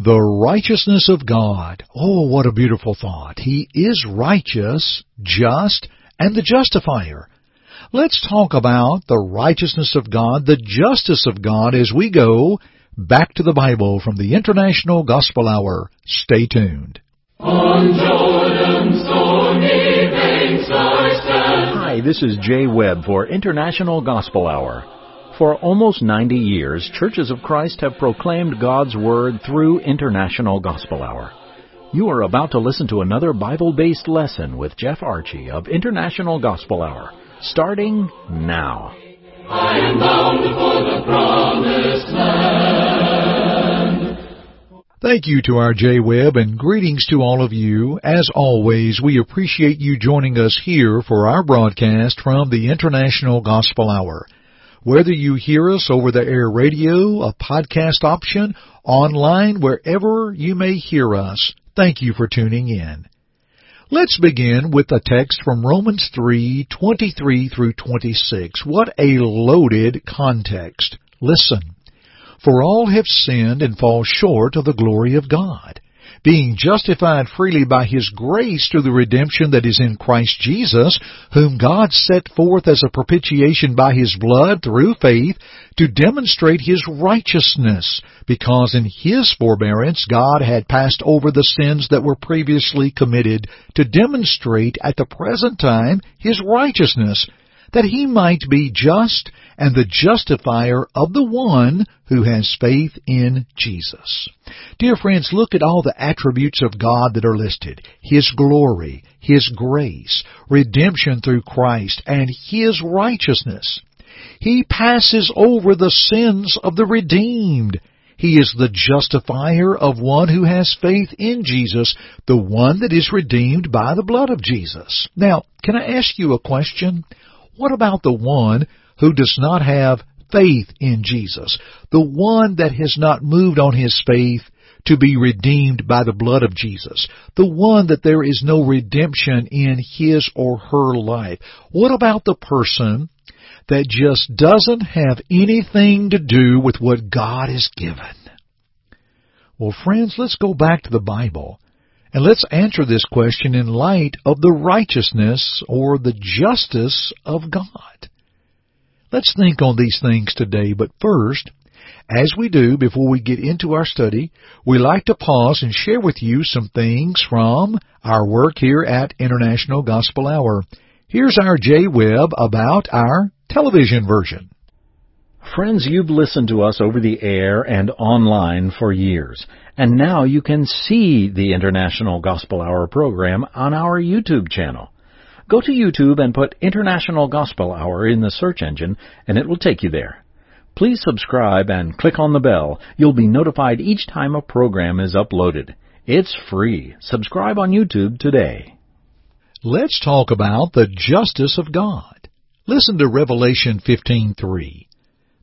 The righteousness of God. Oh, what a beautiful thought. He is righteous, just, and the justifier. Let's talk about the righteousness of God, the justice of God as we go back to the Bible from the International Gospel Hour. Stay tuned. On Jordan's stormy banks I stand. Hi, this is Jay Webb for International Gospel Hour. For almost 90 years, Churches of Christ have proclaimed God's Word through International Gospel Hour. You are about to listen to another Bible based lesson with Jeff Archey of International Gospel Hour, starting now. I am bound for the promised land. Thank you to our Jay Webb and greetings to all of you. As always, we appreciate you joining us here for our broadcast from the International Gospel Hour. Whether you hear us over the air radio, a podcast option, online, wherever you may hear us, thank you for tuning in. Let's begin with a text from Romans 3:23 through 26. What a loaded context. Listen. For all have sinned and fall short of the glory of God being justified freely by His grace through the redemption that is in Christ Jesus, whom God set forth as a propitiation by His blood through faith to demonstrate His righteousness, because in His forbearance God had passed over the sins that were previously committed to demonstrate at the present time His righteousness, that He might be just and the justifier of the one who has faith in Jesus. Dear friends, look at all the attributes of God that are listed. His glory, His grace, redemption through Christ, and His righteousness. He passes over the sins of the redeemed. He is the justifier of one who has faith in Jesus, the one that is redeemed by the blood of Jesus. Now, can I ask you a question? What about the one who does not have faith in Jesus, the one that has not moved on his faith to be redeemed by the blood of Jesus, the one that there is no redemption in his or her life. What about the person that just doesn't have anything to do with what God has given? Well, friends, let's go back to the Bible and let's answer this question in light of the righteousness or the justice of God. Let's think on these things today, but first, as we do before we get into our study, we like to pause and share with you some things from our work here at International Gospel Hour. Here's our Jay Webb about our television version. Friends, you've listened to us over the air and online for years, and now you can see the International Gospel Hour program on our YouTube channel. Go to YouTube and put International Gospel Hour in the search engine, and it will take you there. Please subscribe and click on the bell. You'll be notified each time a program is uploaded. It's free. Subscribe on YouTube today. Let's talk about the justice of God. Listen to Revelation 15:3.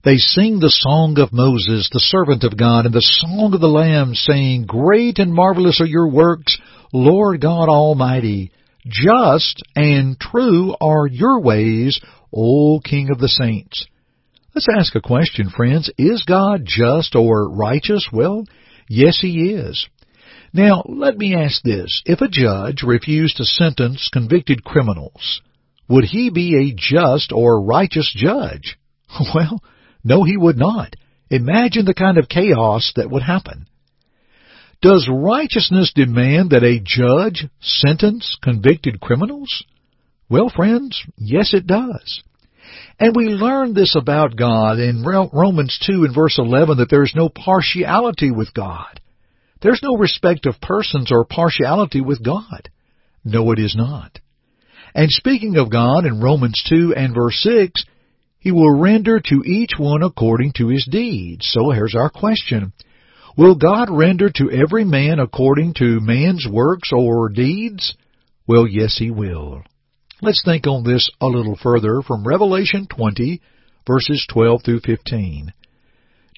They sing the song of Moses, the servant of God, and the song of the Lamb, saying, Great and marvelous are your works, Lord God Almighty. Just and true are your ways, O King of the saints. Let's ask a question, friends. Is God just or righteous? Well, yes, He is. Now, let me ask this. If a judge refused to sentence convicted criminals, would he be a just or righteous judge? Well, no, he would not. Imagine the kind of chaos that would happen. Does righteousness demand that a judge sentence convicted criminals? Well, friends, yes it does. And we learn this about God in Romans 2 and verse 11 that there is no partiality with God. There's no respect of persons or partiality with God. No, it is not. And speaking of God in Romans 2 and verse 6, He will render to each one according to his deeds. So here's our question. Will God render to every man according to man's works or deeds? Well, yes, He will. Let's think on this a little further from Revelation 20, verses 12 through 15.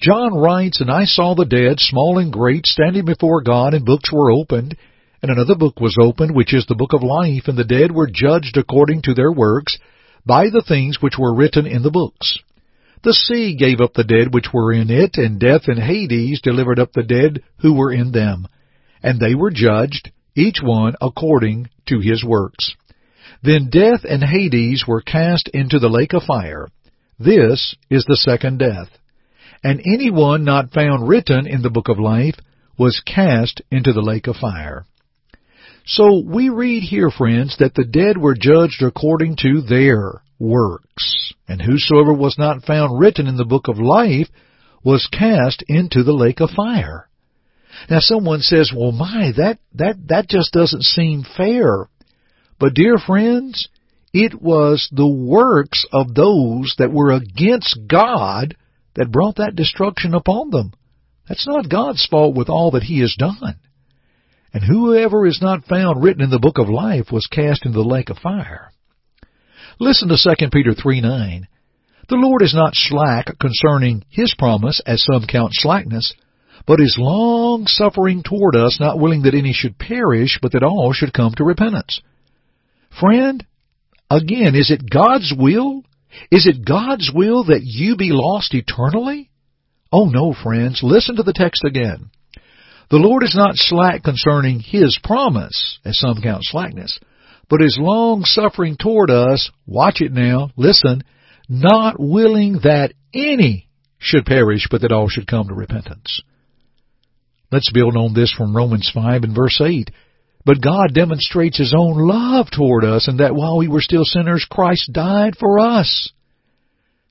John writes, And I saw the dead, small and great, standing before God, and books were opened. And another book was opened, which is the book of life, and the dead were judged according to their works, by the things which were written in the books. The sea gave up the dead which were in it, and death and Hades delivered up the dead who were in them. And they were judged, each one according to his works. Then death and Hades were cast into the lake of fire. This is the second death. And anyone not found written in the book of life was cast into the lake of fire. So we read here, friends, that the dead were judged according to their works. And whosoever was not found written in the book of life was cast into the lake of fire. Now someone says, well my, that, that, that just doesn't seem fair. But dear friends, it was the works of those that were against God that brought that destruction upon them. That's not God's fault with all that He has done. And whoever is not found written in the book of life was cast into the lake of fire. Listen to 2 Peter 3 9. The Lord is not slack concerning His promise, as some count slackness, but is long suffering toward us, not willing that any should perish, but that all should come to repentance. Friend, again, is it God's will? Is it God's will that you be lost eternally? Oh no, friends, listen to the text again. The Lord is not slack concerning His promise, as some count slackness, but is long suffering toward us, watch it now, listen, not willing that any should perish, but that all should come to repentance. Let's build on this from Romans 5 and verse 8. But God demonstrates His own love toward us and that while we were still sinners, Christ died for us.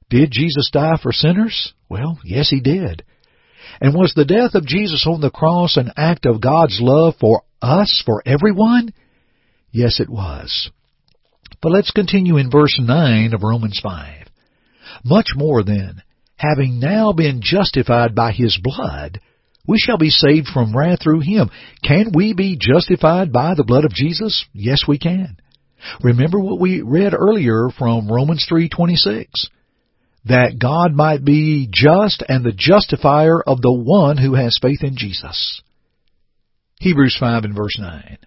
Did Jesus die for sinners? Well, yes, He did. And was the death of Jesus on the cross an act of God's love for us, for everyone? Yes, it was. But let's continue in verse 9 of Romans 5. Much more then, having now been justified by His blood, we shall be saved from wrath through Him. Can we be justified by the blood of Jesus? Yes, we can. Remember what we read earlier from Romans 3:26 that God might be just and the justifier of the one who has faith in Jesus. Hebrews 5 and verse 9.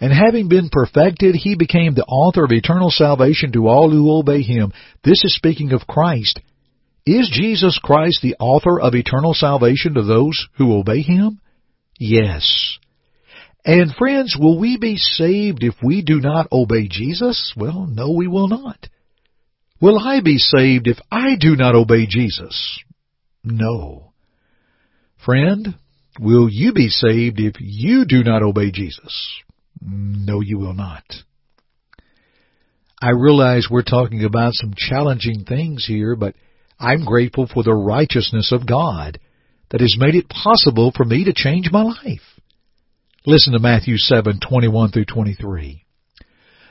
And having been perfected, he became the author of eternal salvation to all who obey him. This is speaking of Christ. Is Jesus Christ the author of eternal salvation to those who obey him? Yes. And friends, will we be saved if we do not obey Jesus? Well, no, we will not. Will I be saved if I do not obey Jesus? No. Friend, will you be saved if you do not obey Jesus? No, you will not. I realize we're talking about some challenging things here, but I'm grateful for the righteousness of God that has made it possible for me to change my life. Listen to Matthew 7:21 through 23.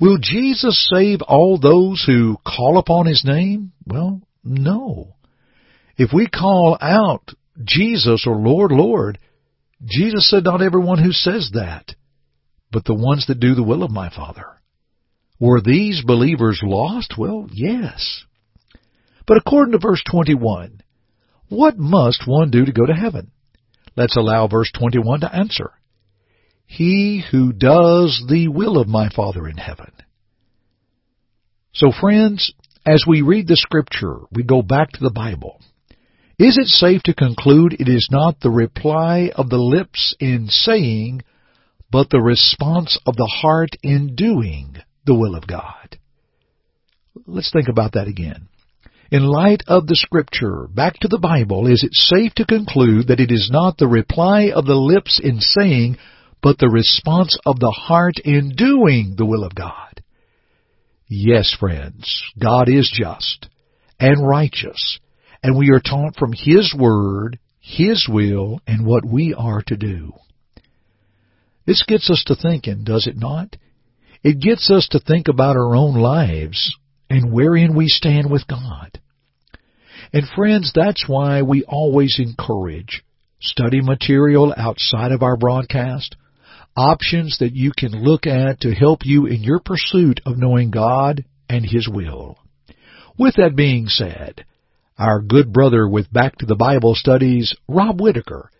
Will Jesus save all those who call upon His name? Well, no. If we call out Jesus or Lord, Lord, Jesus said, Not everyone who says that, but the ones that do the will of my Father. Were these believers lost? Well, yes. But according to verse 21, what must one do to go to heaven? Let's allow verse 21 to answer. He who does the will of my Father in heaven. So friends, as we read the scripture, we go back to the Bible. Is it safe to conclude it is not the reply of the lips in saying, but the response of the heart in doing the will of God? Let's think about that again. In light of the scripture, back to the Bible, is it safe to conclude that it is not the reply of the lips in saying, but the response of the heart in doing the will of God? Yes, friends, God is just and righteous and we are taught from His Word, His will, and what we are to do. This gets us to thinking, does it not? It gets us to think about our own lives and wherein we stand with God. And friends, that's why we always encourage study material outside of our broadcast, options that you can look at to help you in your pursuit of knowing God and His will. With that being said, our good brother with Back to the Bible studies, Rob Whitaker,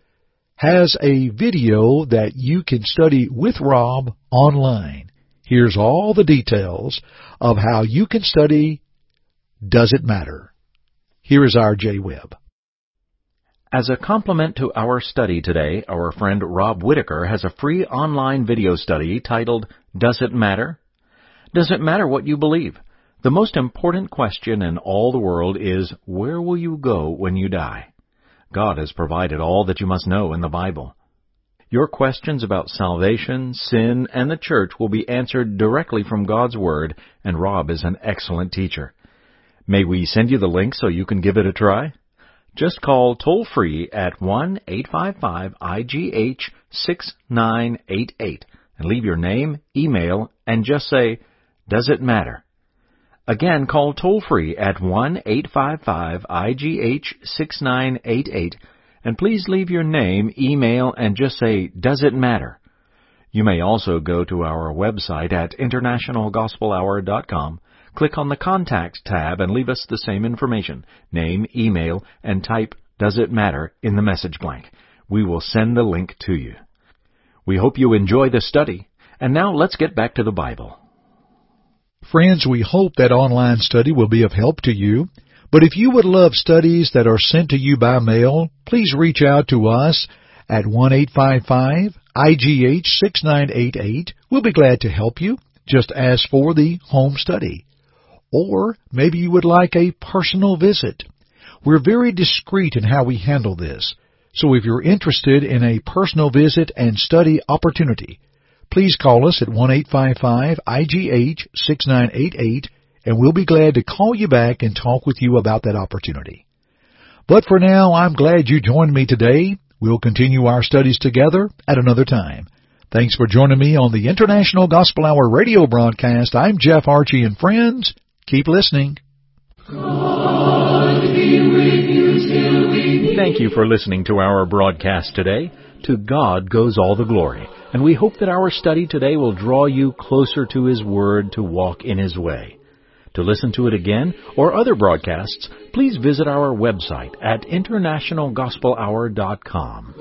has a video that you can study with Rob online. Here's all the details of how you can study Does It Matter? Here is our Jay Webb. As a complement to our study today, our friend Rob Whitaker has a free online video study titled Does It Matter? Does it matter what you believe? The most important question in all the world is, where will you go when you die? God has provided all that you must know in the Bible. Your questions about salvation, sin, and the church will be answered directly from God's Word, and Rob is an excellent teacher. May we send you the link so you can give it a try? Just call toll free at 1-855-IGH-6988 and leave your name, email, and just say, Does it matter? Again, call toll free at 1-855-IGH-6988 and please leave your name, email, and just say, Does it matter? You may also go to our website at internationalgospelhour.com, click on the Contact tab and leave us the same information, name, email, and type Does it matter in the message blank. We will send the link to you. We hope you enjoy the study. And now let's get back to the Bible. Friends, we hope that online study will be of help to you. But if you would love studies that are sent to you by mail, please reach out to us at 1-855-IGH-6988. We'll be glad to help you. Just ask for the home study. Or maybe you would like a personal visit. We're very discreet in how we handle this. So if you're interested in a personal visit and study opportunity, please call us at 1-855-IGH-6988 and we'll be glad to call you back and talk with you about that opportunity. But for now, I'm glad you joined me today. We'll continue our studies together at another time. Thanks for joining me on the International Gospel Hour radio broadcast. I'm Jeff Archey and friends, keep listening. Thank you for listening to our broadcast today. To God goes all the glory. And we hope that our study today will draw you closer to His Word to walk in His way. To listen to it again or other broadcasts, please visit our website at internationalgospelhour.com.